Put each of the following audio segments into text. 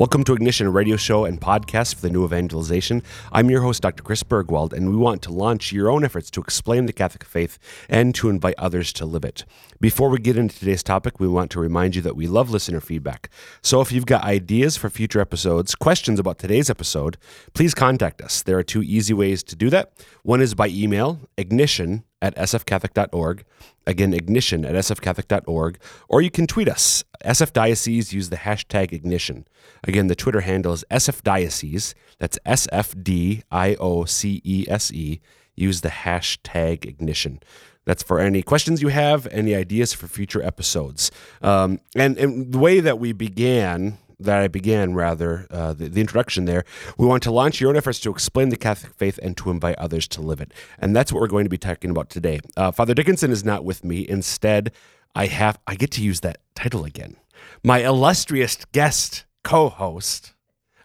Welcome to Ignition, radio show and podcast for the new evangelization. I'm your host, Dr. Chris Burgwald, and we want to launch your own efforts to explain the Catholic faith and to invite others to live it. Before we get into today's topic, we want to remind you that we love listener feedback. So if you've got ideas for future episodes, questions about today's episode, please contact us. There are two easy ways to do that. One is by email, ignition at sfcatholic.org. Again, ignition at sfcatholic.org. Or you can tweet us. SF Diocese, use the hashtag ignition. Again, the Twitter handle is SF Diocese. That's S F D I O C E S E. Use the hashtag ignition. That's for any questions you have, any ideas for future episodes. Um, and, and the way that we began that I began, rather, uh, the, the, introduction there, we want to launch your own efforts to explain the Catholic faith and to invite others to live it. And that's what we're going to be talking about today. Uh, Father Dickinson is not with me. Instead, I have I get to use that title again. My illustrious guest co-host,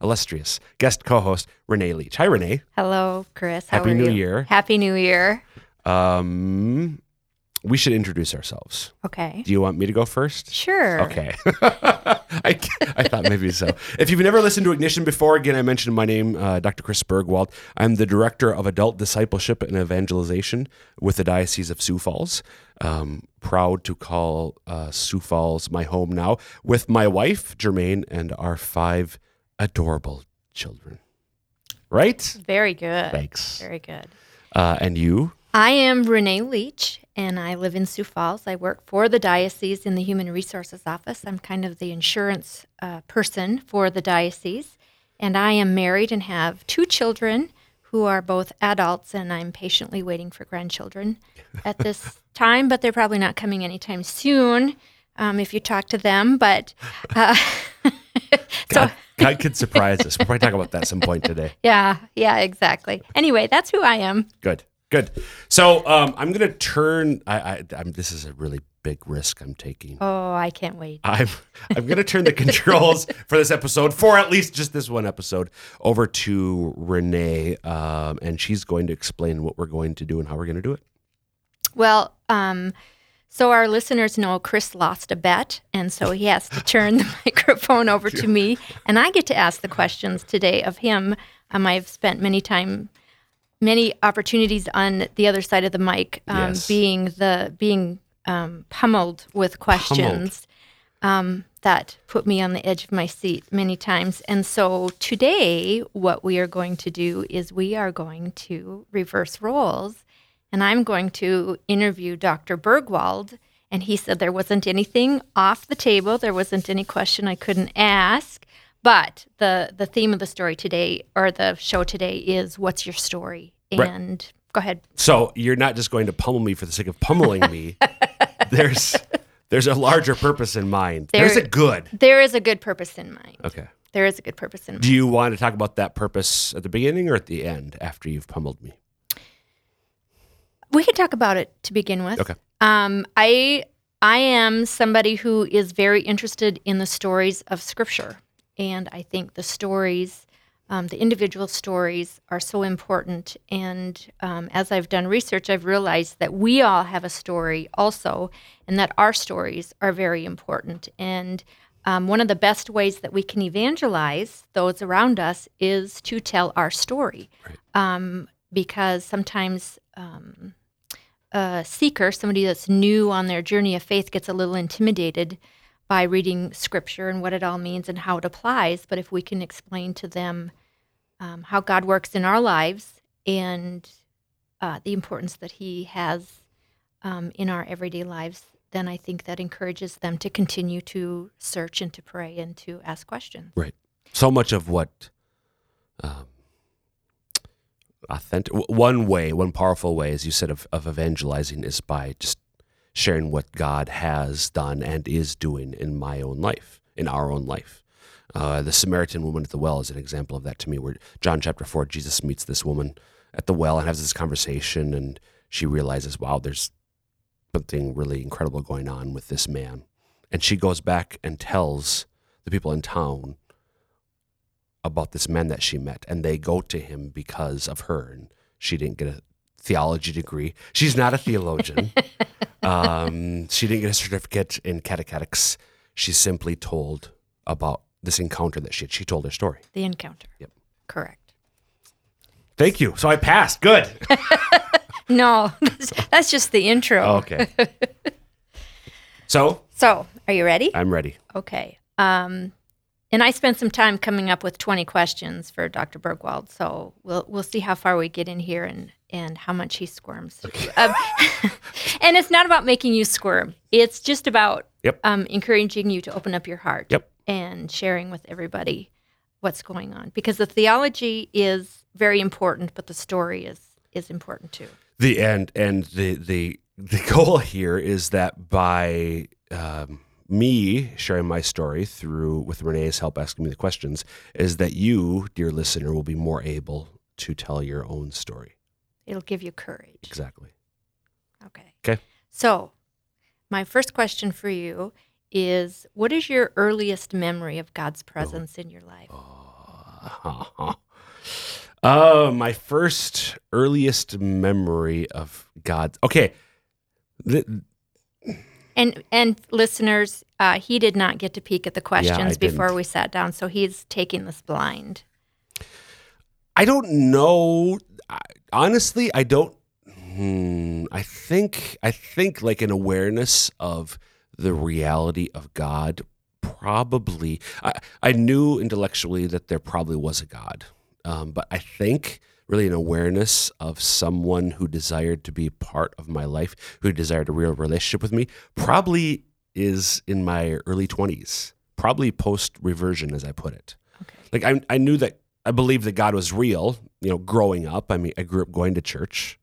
illustrious guest co-host Renee Leach. Hi, Renee. Hello, Chris. How Happy New you? Year. Happy New Year. Um, we should introduce ourselves. Okay. Do you want me to go first? Sure. Okay. I, I thought maybe so. If you've never listened to Ignition before, again, I mentioned my name, uh, Dr. Chris Burgwald. I'm the Director of Adult Discipleship and Evangelization with the Diocese of Sioux Falls. Um, proud to call uh, Sioux Falls my home now with my wife, Jermaine, and our five adorable children. Right? Very good. Thanks. Very good. Uh, and you? I am Renee Leach, and I live in Sioux Falls. I work for the diocese in the Human Resources Office. I'm kind of the insurance uh, person for the diocese, and I am married and have two children who are both adults, and I'm patiently waiting for grandchildren at this time, but they're probably not coming anytime soon. Um, if you talk to them, but uh, God, God could surprise us. We'll probably talk about that at some point today. yeah, yeah, exactly. Anyway, that's who I am. Good. Good. So um, I'm going to turn. I, I I'm, this is a really big risk I'm taking. Oh, I can't wait. I'm I'm going to turn the controls for this episode, for at least just this one episode, over to Renee, um, and she's going to explain what we're going to do and how we're going to do it. Well, um, so our listeners know Chris lost a bet, and so he has to turn the microphone over to me, and I get to ask the questions today of him. Um, I've spent many time many opportunities on the other side of the mic, um, Yes. being the being um, pummeled with questions um, that put me on the edge of my seat many times. And so today, what we are going to do is we are going to reverse roles, and I'm going to interview Dr. Burgwald. And he said there wasn't anything off the table, there wasn't any question I couldn't ask. But the the theme of the story today, or the show today, is what's your story? Right. And go ahead. So you're not just going to pummel me for the sake of pummeling me. there's there's a larger purpose in mind. There- there's a good. There is a good purpose in mind. Okay. There is a good purpose in mind. Do you want to talk about that purpose at the beginning or at the end after you've pummeled me? We can talk about it to begin with. Okay. Um, I I am somebody who is very interested in the stories of Scripture, and I think the stories, um, the individual stories, are so important. And um, as I've done research, I've realized that we all have a story also, and that our stories are very important. And um, one of the best ways that we can evangelize those around us is to tell our story, um, because sometimes um, a seeker, somebody that's new on their journey of faith, gets a little intimidated by reading scripture and what it all means and how it applies. But if we can explain to them um, how God works in our lives and uh, the importance that He has um, in our everyday lives, then I think that encourages them to continue to search and to pray and to ask questions. Right. So much of what um, authentic one way, one powerful way, as you said, of, of evangelizing is by just sharing what God has done and is doing in my own life, in our own life. Uh, the Samaritan woman at the well is an example of that to me, where John chapter 4, Jesus meets this woman at the well and has this conversation, and she realizes, wow, there's something really incredible going on with this man. And she goes back and tells the people in town about this man that she met, and they go to him because of her, and she didn't get a theology degree. She's not a theologian. um, she didn't get a certificate in catechetics. She simply told about this encounter that she had. She told her story. The encounter. Yep. Correct. Thank you. So I passed. Good. No, that's just the intro. okay. so So, are you ready? I'm ready. Okay. Um, and I spent some time coming up with 20 questions for Dr. Burgwald. So we'll we'll see how far we get in here and and how much he squirms. Um, and it's not about making you squirm. It's just about Yep. um, encouraging you to open up your heart Yep. and sharing with everybody what's going on because the theology is very important, but the story is is important too. the and and the the the goal here is that by um, me sharing my story through with Renee's help asking me the questions is that you dear listener will be more able to tell your own story It'll give you courage. exactly Okay. Okay. So, my first question for you is what is your earliest memory of God's presence in your life? uh, my first earliest memory of God okay And and listeners, uh, he did not get to peek at the questions before didn't. we sat down, so he's taking this blind. I don't know. I- Honestly, I don't. Hmm, I think I think like an awareness of the reality of God. Probably, I, I knew intellectually that there probably was a God, um, but I think really an awareness of someone who desired to be part of my life, who desired a real relationship with me, probably is in my early twenties, probably post reversion, as I put it Okay. like I, I knew that I believed that God was real. You know, growing up, I mean, I grew up going to church,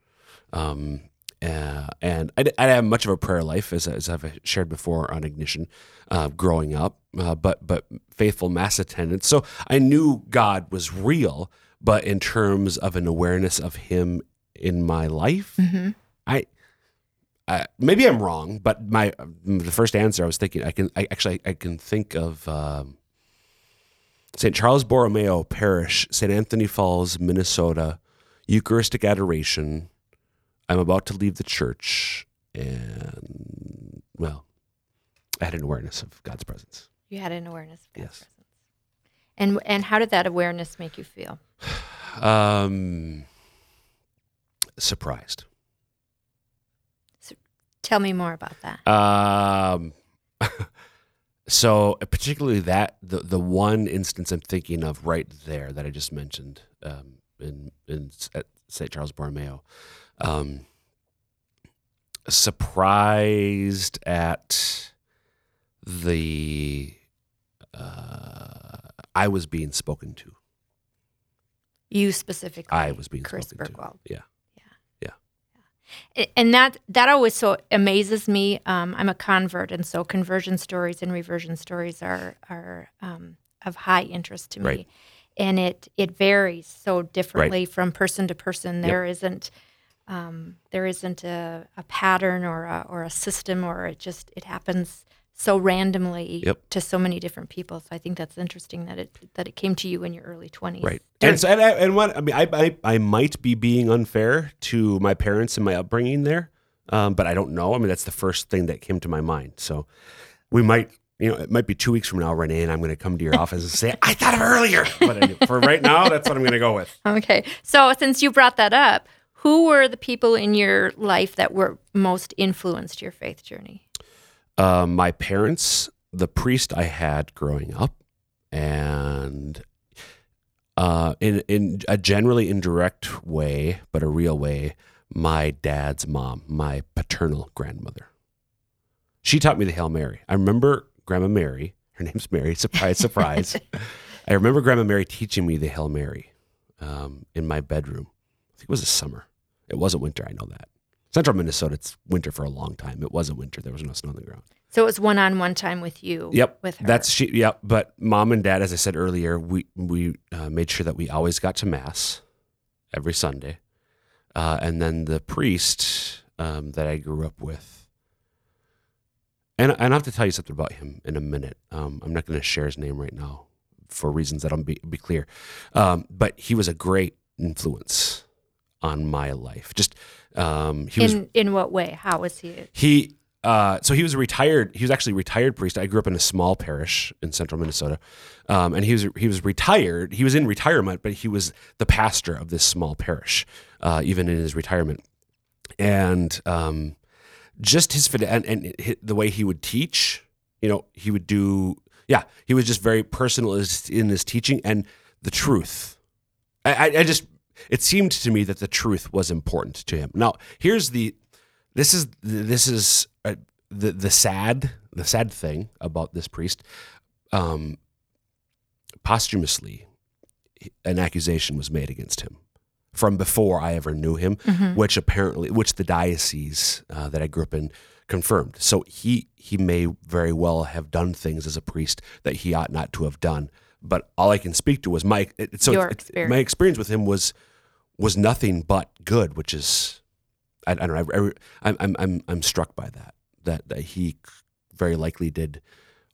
um, uh, and I, di- I didn't have much of a prayer life, as, as I've shared before on Ignition, uh, growing up. Uh, but but faithful mass attendance, so I knew God was real. But in terms of an awareness of Him in my life, Mm-hmm. I. Uh, maybe I'm wrong, but my the first answer I was thinking I can I actually I can think of um, St. Charles Borromeo Parish, St. Anthony Falls, Minnesota, Eucharistic Adoration. I'm about to leave the church, and well, I had an awareness of God's presence. You had an awareness of God's Yes. presence. And and how did that awareness make you feel? Um, surprised. Tell me more about that. Um, so particularly that the the one instance I'm thinking of right there that I just mentioned um, in in at St. Charles Borromeo, um, surprised at the uh, I was being spoken to. You specifically. I was being Chris spoken Burgwald. to. Yeah. And that that always so amazes me. Um, I'm a convert, and so conversion stories and reversion stories are are um, of high interest to me. Right. And it it varies so differently from person to person. Yep. There isn't um, there isn't a, a pattern or a, or a system, or it just it happens so randomly Yep. to so many different people. So I think that's interesting that it that it came to you in your early 20s. Right. And so, and, I- and what I mean, I, I I might be being unfair to my parents and my upbringing there, um, but I don't know. I mean, that's the first thing that came to my mind. So we might, you know, it might be two weeks from now, Renee, and I'm going to come to your office and say, I thought of earlier. But I- for right now, that's what I'm going to go with. Okay. So since you brought that up, who were the people in your life that were most influenced your faith journey? Uh, my parents, the priest I had growing up, and uh, in in a generally indirect way, but a real way, my dad's mom, my paternal grandmother. She taught me the Hail Mary. I remember Grandma Mary. Her name's Mary. Surprise, surprise. I remember Grandma Mary teaching me the Hail Mary um, in my bedroom. I think it was a summer. It wasn't winter. I know that. Central Minnesota, it's winter for a long time. It wasn't winter. There was no snow on the ground. So it was one-on-one time with you. Yep, With her. That's she. Yep. But mom and dad, as I said earlier, we we uh, made sure that we always got to mass every Sunday, uh, and then the priest um, that I grew up with. And, and I have to tell you something about him in a minute. Um, I'm not going to share his name right now for reasons that'll be be clear. Um, but he was a great influence on my life. Just um, he was In in what way? How was he? he uh, so he was a retired. He was actually a retired priest. I grew up in a small parish in central Minnesota, um, and he was he was retired. He was in retirement, but he was the pastor of this small parish, uh, even in his retirement. And um, just his and, and hi- the way he would teach, you know, he would do. Yeah, he was just very personal in his teaching and the truth. I, I just it seemed to me that the truth was important to him. Now, here's the this is this is uh, the the sad the sad thing about this priest. Um, posthumously, an accusation was made against him from before I ever knew him, which apparently which the diocese uh, that I grew up in confirmed. So he he may very well have done things as a priest that he ought not to have done. But all I can speak to was my it, so it- experience. my experience with him was was nothing but good, which is I, I don't know. I, I, I'm I'm I'm struck by that that that he very likely did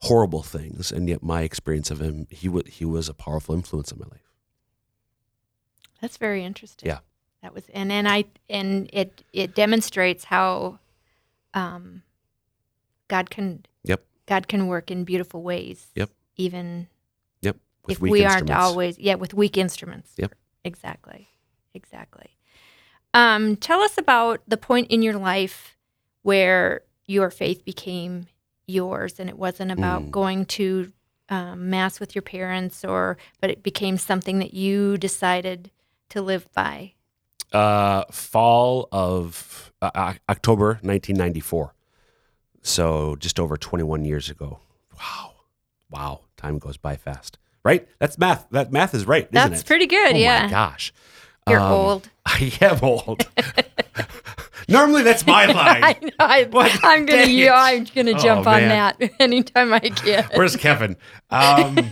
horrible things, and yet my experience of him, he was he was a powerful influence in my life. That's very interesting. Yeah. That was and and I and it it demonstrates how um God can Yep. God can work in beautiful ways. Yep. Even if we aren't always yeah, with weak instruments. Yep. Exactly. Exactly. Um, tell us about the point in your life where your faith became yours and it wasn't about Mm. going to um, mass with your parents or but it became something that you decided to live by uh, fall of uh, October 1994. So just over 21 years ago. Wow. Wow. Time goes by fast. Right? That's math. That math is right, isn't that's pretty good oh yeah my gosh. you're Um, old I am old. Normally that's my line. I know. I, I'm gonna yeah, I'm gonna Oh, jump on that anytime I can. Where's Kevin? Um,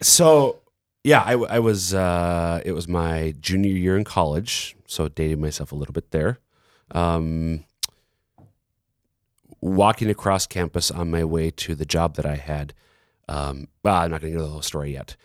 so yeah, I, I was. Uh, it was my junior year in college, so dated myself a little bit there. Um, walking across campus on my way to the job that I had. Um, well, I'm not going to get the whole story yet.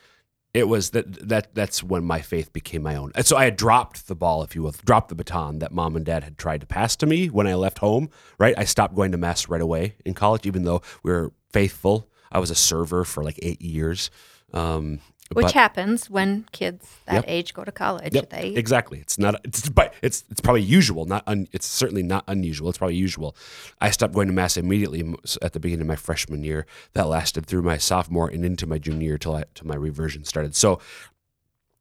It was that that that's when my faith became my own. And so I had dropped the ball, if you will, dropped the baton that mom and dad had tried to pass to me when I left home. Right, I stopped going to mass right away in college, even though we were faithful. I was a server for like eight years. Um, Which but- happens when kids that Yep. age go to college. Yep, They exactly. It's not. It's but it's it's probably usual. Not un, it's certainly not unusual. It's probably usual. I stopped going to mass immediately at the beginning of my freshman year. That lasted through my sophomore and into my junior year till I, till my reversion started. So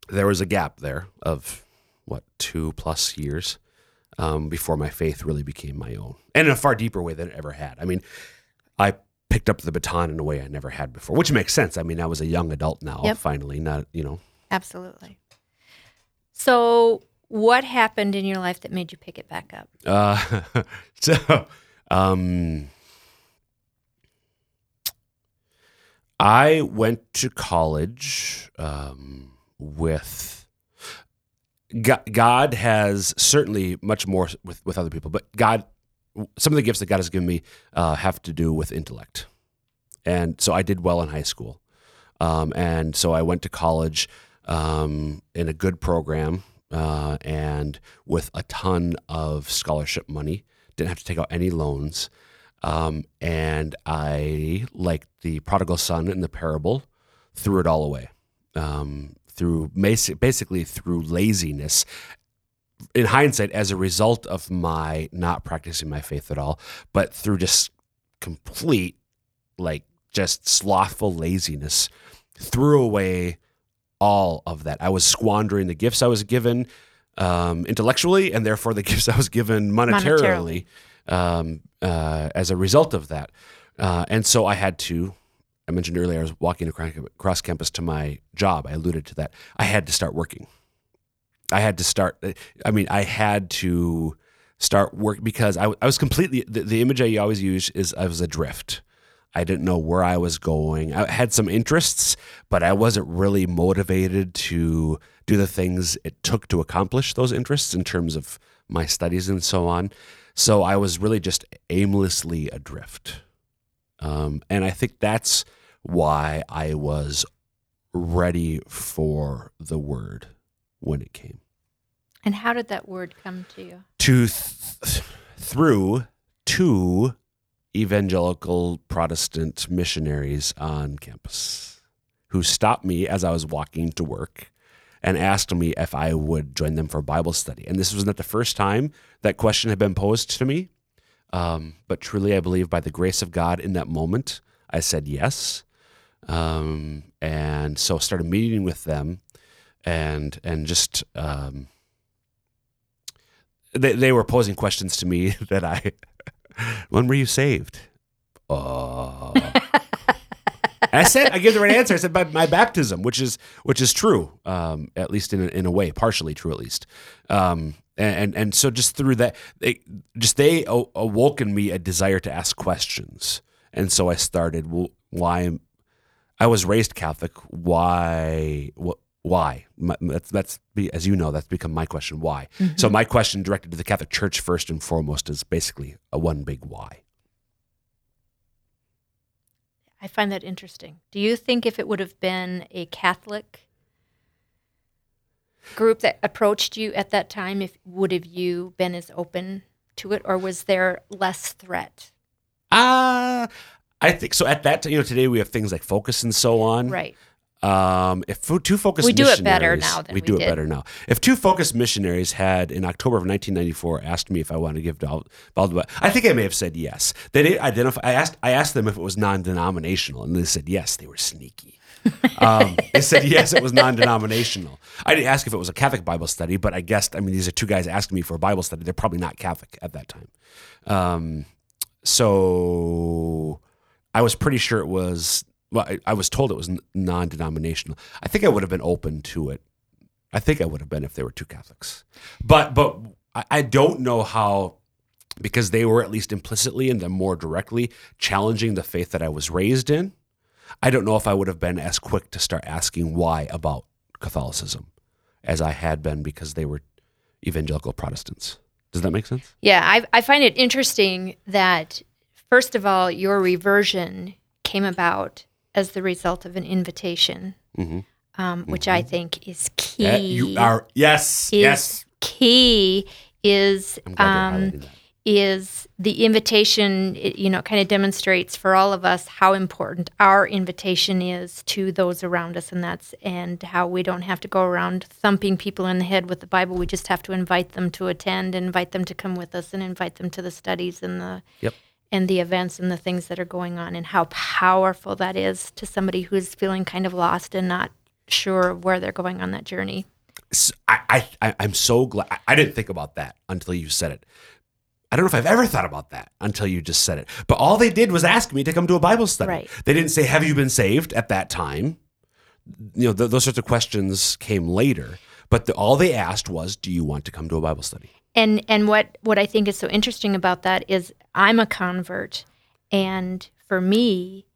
there was a gap there of what two plus years um, before my faith really became my own, and in a far deeper way than it ever had. I mean, I picked up the baton in a way I never had before, which makes sense. I mean, I was a young adult now. Yep. Finally, not you know. absolutely. So, what happened in your life that made you pick it back up? Uh, so, um, I went to college um, with God, God has certainly much more with, with other people, but God, some of the gifts that God has given me uh, have to do with intellect. And so I did well in high school. Um, and so I went to college um, in a good program uh, and with a ton of scholarship money. Didn't have to take out any loans. Um, and I, like the prodigal son in the parable, threw it all away. Um, through basi- basically through laziness. In hindsight, as a result of my not practicing my faith at all, but through just complete, like, just slothful laziness, threw away all of that. I was squandering the gifts I was given um, intellectually, and therefore the gifts I was given monetarily, um, uh, as a result of that. Uh, and so I had to. I mentioned earlier I was walking across, across campus to my job. I alluded to that. I had to start working. I had to start. I mean, I had to start work because I, I was completely. The, the image I always use is I was adrift. I didn't know where I was going. I had some interests, but I wasn't really motivated to do the things it took to accomplish those interests in terms of my studies and so on. So I was really just aimlessly adrift. Um, and I think that's why I was ready for the word when it came. And how did that word come to you? To th- through two evangelical Protestant missionaries on campus who stopped me as I was walking to work and asked me if I would join them for Bible study. And this was not the first time that question had been posed to me. Um, but truly, I believe by the grace of God in that moment, I said yes. Um, and so started meeting with them and, and just, um, they, they were posing questions to me that I, when were you saved? Uh, I said I gave the right answer. I said by my baptism, which is which is true, um, at least in a, in a way, partially true at least. Um, and and so just through that, they just they awoke in me a desire to ask questions, and so I started. Why? I was raised Catholic. Why? What? Why that's that's be, as you know that's become my question why mm-hmm. so my question directed to the catholic church first and foremost is basically a one big why i find that interesting do you think if it would have been a catholic group that approached you at that time if would have you been as open to it or was there less threat uh I think so. At that, time, you know, today we have things like FOCUS and so on. Right. Um, if two FOCUS we do it better now we, we do it better now. If two FOCUS missionaries had in October of 1994 asked me if I wanted to give Baldwin, I think I may have said yes. They didn't identify. I asked I asked them if it was non-denominational, and they said yes. They were sneaky. um, they said yes, it was non-denominational. I didn't ask if it was a Catholic Bible study, but I guessed. I mean, these are two guys asking me for a Bible study. They're probably not Catholic at that time. Um, so I was pretty sure it was well, I, I was told it was non denominational. I think I would have been open to it. I think I would have been if they were two Catholics. But but I, I don't know how because they were at least implicitly and then more directly challenging the faith that I was raised in. I don't know if I would have been as quick to start asking why about Catholicism as I had been because they were evangelical Protestants. Does that make sense? Yeah, I, I find it interesting that, first of all, your reversion came about as the result of an invitation, mm-hmm. Um, mm-hmm. which I think is key. Yeah, you are yes, is yes. Key is um, is the invitation. It, you know, kind of demonstrates for all of us how important our invitation is to those around us, and that's and how we don't have to go around thumping people in the head with the Bible. We just have to invite them to attend, invite them to come with us, and invite them to the studies and the yep and the events and the things that are going on and how powerful that is to somebody who's feeling kind of lost and not sure where they're going on that journey. I, I I'm so glad I didn't think about that until you said it. I don't know if I've ever thought about that until you just said it. But all they did was ask me to come to a Bible study. Right. They didn't say, "Have you been saved?" at that time. You know, th- those sorts of questions came later. But the, all they asked was, "Do you want to come to a Bible study?" and and what what I think is so interesting about that is I'm a convert, and for me,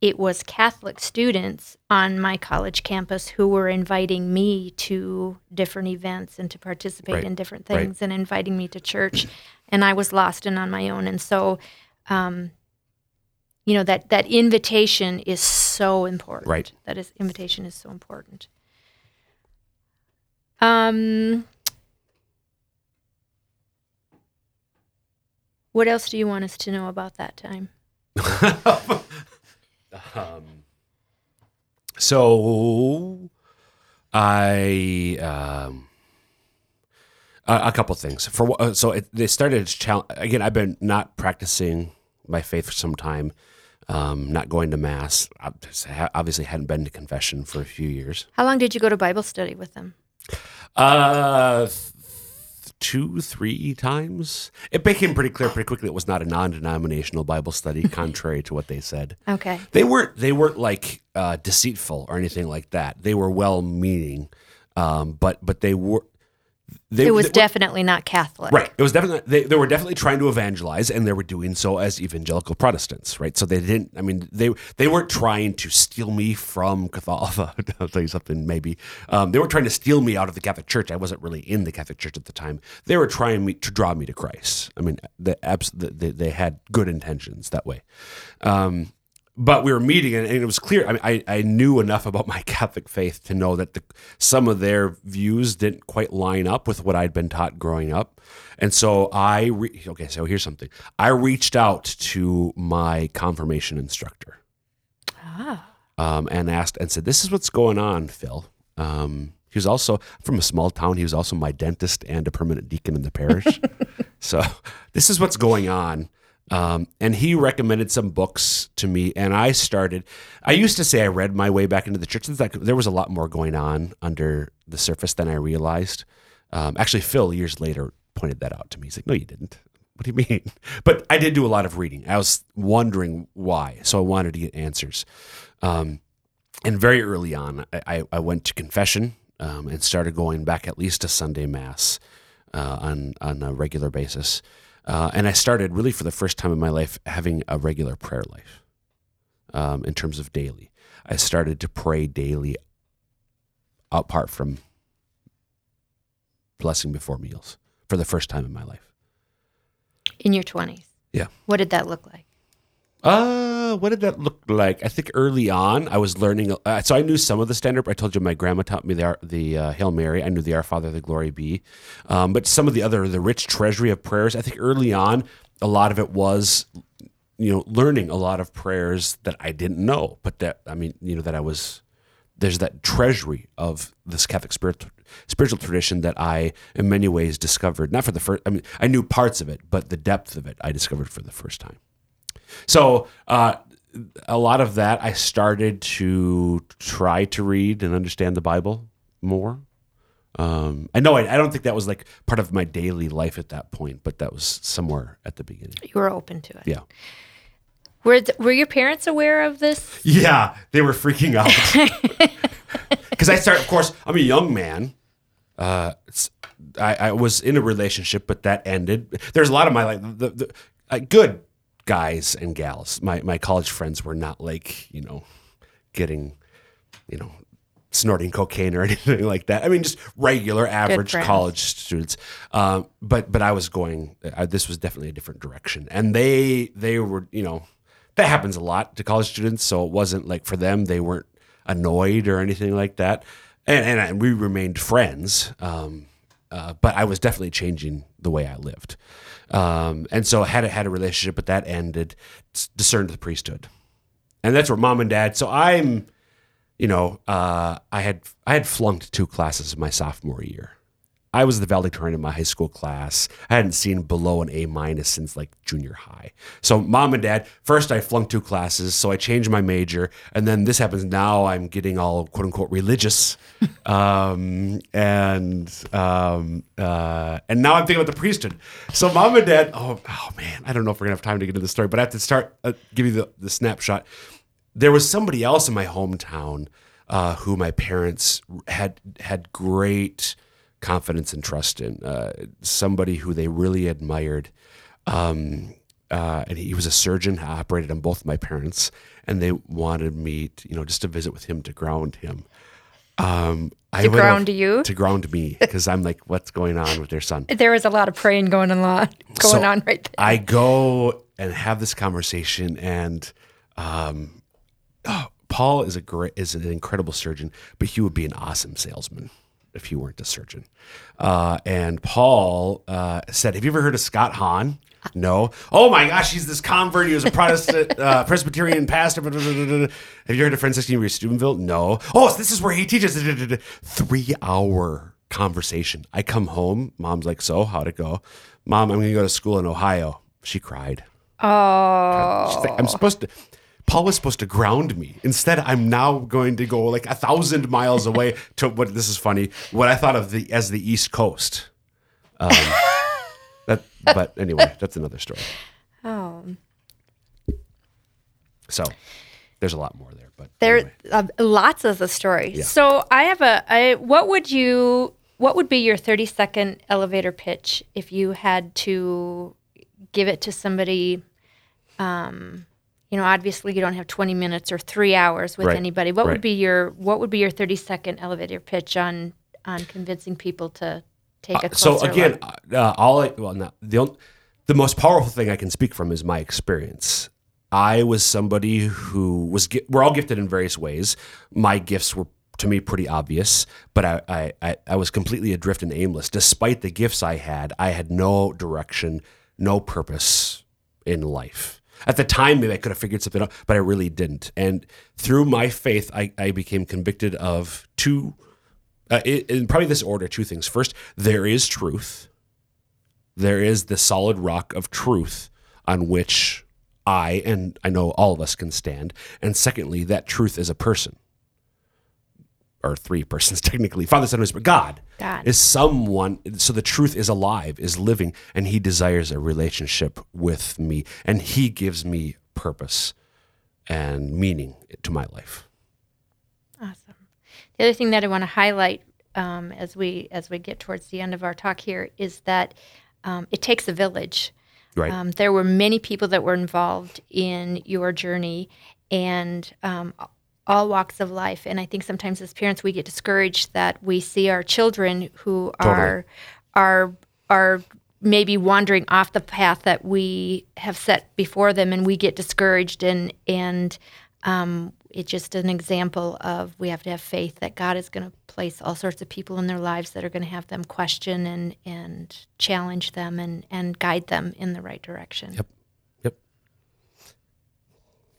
it was Catholic students on my college campus who were inviting me to different events and to participate right. in different things right. and inviting me to church, and I was lost and on my own, and so. Um, you know that that invitation is so important. Right. That is invitation is so important. Um, What else do you want us to know about that time? um, so, I um, a, a couple things. For uh, so it, they started challenge again. I've been not practicing my faith for some time. Um, not going to mass. I Obviously, hadn't been to confession for a few years. How long did you go to Bible study with them? Uh, two, three times. It became pretty clear pretty quickly it was not a non-denominational Bible study, contrary to what they said. Okay. They weren't they weren't like uh, deceitful or anything like that. They were well-meaning, um, but but they were they, it was they, definitely not Catholic. Right. It was definitely they, they were definitely trying to evangelize and they were doing so as evangelical Protestants, right? So they didn't I mean they they weren't trying to steal me from Catholicism. I'll tell you something maybe. Um, they weren't trying to steal me out of the Catholic Church. I wasn't really in the Catholic Church at the time. They were trying me to draw me to Christ. I mean, the, they, they had good intentions that way. Um, but we were meeting, and, it was clear. I, mean, I I knew enough about my Catholic faith to know that the, some of their views didn't quite line up with what I'd been taught growing up, and so I re- okay. So here's something. I reached out to my confirmation instructor ah. um, and asked and said, "This is what's going on, Phil." Um, he was also from a small town. He was also my dentist and a permanent deacon in the parish. so this is what's going on. Um, and he recommended some books to me, and I started. I used to say I read my way back into the church. There was a lot more going on under the surface than I realized. Um, actually, Phil years later pointed that out to me. He's like, "No, you didn't." What do you mean? But I did do a lot of reading. I was wondering why, so I wanted to get answers. Um, and very early on, I, I went to confession um, and started going back at least to Sunday Mass uh, on on a regular basis. Uh, and I started really for the first time in my life having a regular prayer life um, in terms of daily. I started to pray daily apart from blessing before meals for the first time in my life. In your 20s? Yeah. What did that look like? Uh, what did that look like? I think early on I was learning. Uh, so I knew some of the standard. I told you my grandma taught me the the uh, Hail Mary. I knew the Our Father, the Glory Be. Um, but some of the other, the rich treasury of prayers. I think early on, a lot of it was, you know, learning a lot of prayers that I didn't know, but that I mean, you know, that I was. There's that treasury of this Catholic spirit, spiritual tradition that I, in many ways, discovered. Not for the first. I mean, I knew parts of it, but the depth of it I discovered for the first time. So uh, a lot of that I started to try to read and understand the Bible more. Um, I know I, I, don't think that was like part of my daily life at that point, but that was somewhere at the beginning. You were open to it. Yeah. Were th- Were your parents aware of this? Yeah, they were freaking out because I started. Of course, I'm a young man. Uh, I, I, was in a relationship, but that ended. There's a lot of my like the, the uh, good guys and gals. My my college friends were not like you know getting you know snorting cocaine or anything like that. I mean, just regular average college students. Um, but but I was going. Uh, this was definitely a different direction, and they they were you know that happens a lot to college students. So it wasn't like for them they weren't annoyed or anything like that, and and, and we remained friends. Um, uh, but I was definitely changing the way I lived. Um, and so had had a relationship, but that ended. Discerned the priesthood, and that's where mom and dad. So I'm, you know, uh, I had I had flunked two classes my sophomore year. I was the valedictorian in my high school class. I hadn't seen below an A minus since like junior high. So mom and dad, first I flunked two classes, so I changed my major, and then this happens. Now I'm getting all quote unquote religious, um, and um, uh, and now I'm thinking about the priesthood. So mom and dad, oh oh man, I don't know if we're gonna have time to get into the story, but I have to start uh, give you the, the snapshot. There was somebody else in my hometown uh, who my parents had had great confidence and trust in. Uh, somebody who they really admired. Um, uh, and he was a surgeon, operated on both my parents, and they wanted me, to, you know, just to visit with him to ground him. Um, to ground you? To ground me, because I'm like, what's going on with their son? There was a lot of praying going on, going so on right there. I go and have this conversation, and um, oh, Paul is a great, is an incredible surgeon, but he would be an awesome salesman if you weren't a surgeon. Uh, and Paul uh, said, Have you ever heard of Scott Hahn? No. Oh my gosh, he's this convert. He was a Protestant uh, Presbyterian pastor. Have you heard of Franciscan University Steubenville? No. Oh, so this is where he teaches. Three hour conversation. I come home. Mom's like, So, how'd it go? Mom, I'm going to go to school in Ohio. She cried. Oh. Like, I'm supposed to. Paul was supposed to ground me. Instead, I'm now going to go like a thousand miles away to what this is funny. What I thought of the as the East Coast. Um, that, but anyway, that's another story. Oh. So, there's a lot more there, but there anyway. uh, lots of the story. Yeah. So I have a. I, what would you? What would be your 30 second elevator pitch if you had to give it to somebody? Um, you know, obviously you don't have 20 minutes or three hours with Right, anybody. What right. would be your What would be your 30 second elevator pitch on on convincing people to take a Uh, so again, uh, all I, well, not the only, the most powerful thing I can speak from is my experience. I was somebody who was we're all gifted in various ways. My gifts were to me pretty obvious, but I, I, I was completely adrift and aimless. Despite the gifts I had, I had no direction, no purpose in life. At the time, maybe I could have figured something out, but I really didn't. And through my faith, I, I became convicted of two, uh, in probably this order, two things. First, there is truth. There is the solid rock of truth on which I and I know all of us can stand. And secondly, that truth is a person or three persons technically father son Spirit. god God. is someone so the truth is alive is living and he desires a relationship with me and he gives me purpose and meaning to my life Awesome. The other thing that I want to highlight um, as we as we get towards the end of our talk here is that um, it takes a village. right Um, there were many people that were involved in your journey, and um, all walks of life. And I think sometimes as parents we get discouraged that we see our children who are are are maybe wandering off the path that we have set before them, and we get discouraged and and um, it's just an example of we have to have faith that God is going to place all sorts of people in their lives that are going to have them question and and challenge them and and guide them in the right direction. Yep. Yep.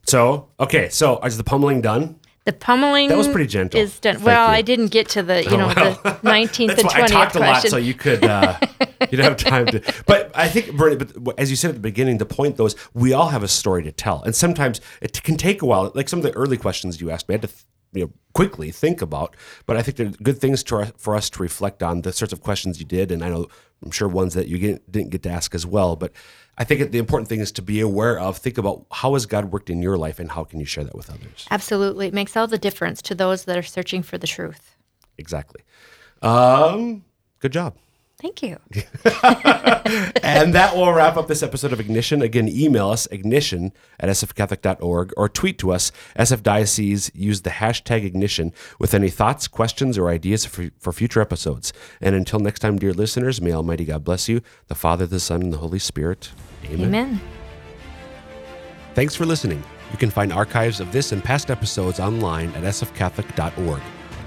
So, okay, so is the pummeling done? The pummeling That was pretty gentle. Is done. Thank well, you. I didn't get to the you know the nineteenth and why I twentieth talked a lot, so you could uh, you don't have time to. But I think, Bernie, but as you said at the beginning, the point though is we all have a story to tell, and sometimes it can take a while. Like some of the early questions you asked me, I had to. You know, quickly think about, but I think there are good things to, for us to reflect on the sorts of questions you did, and I know I'm sure ones that you get, didn't get to ask as well. But I think the important thing is to be aware of, think about how has God worked in your life, and how can you share that with others. Absolutely, it makes all the difference to those that are searching for the truth. Exactly. Um, good job. Thank you. and that will wrap up this episode of Ignition. Again, email us ignition at sfcatholic.org or tweet to us SF Diocese. Use the hashtag ignition with any thoughts, questions, or ideas for, for future episodes. And until next time, dear listeners, may Almighty God bless you, the Father, the Son, and the Holy Spirit. Amen. Amen. Thanks for listening. You can find archives of this and past episodes online at sfcatholic.org.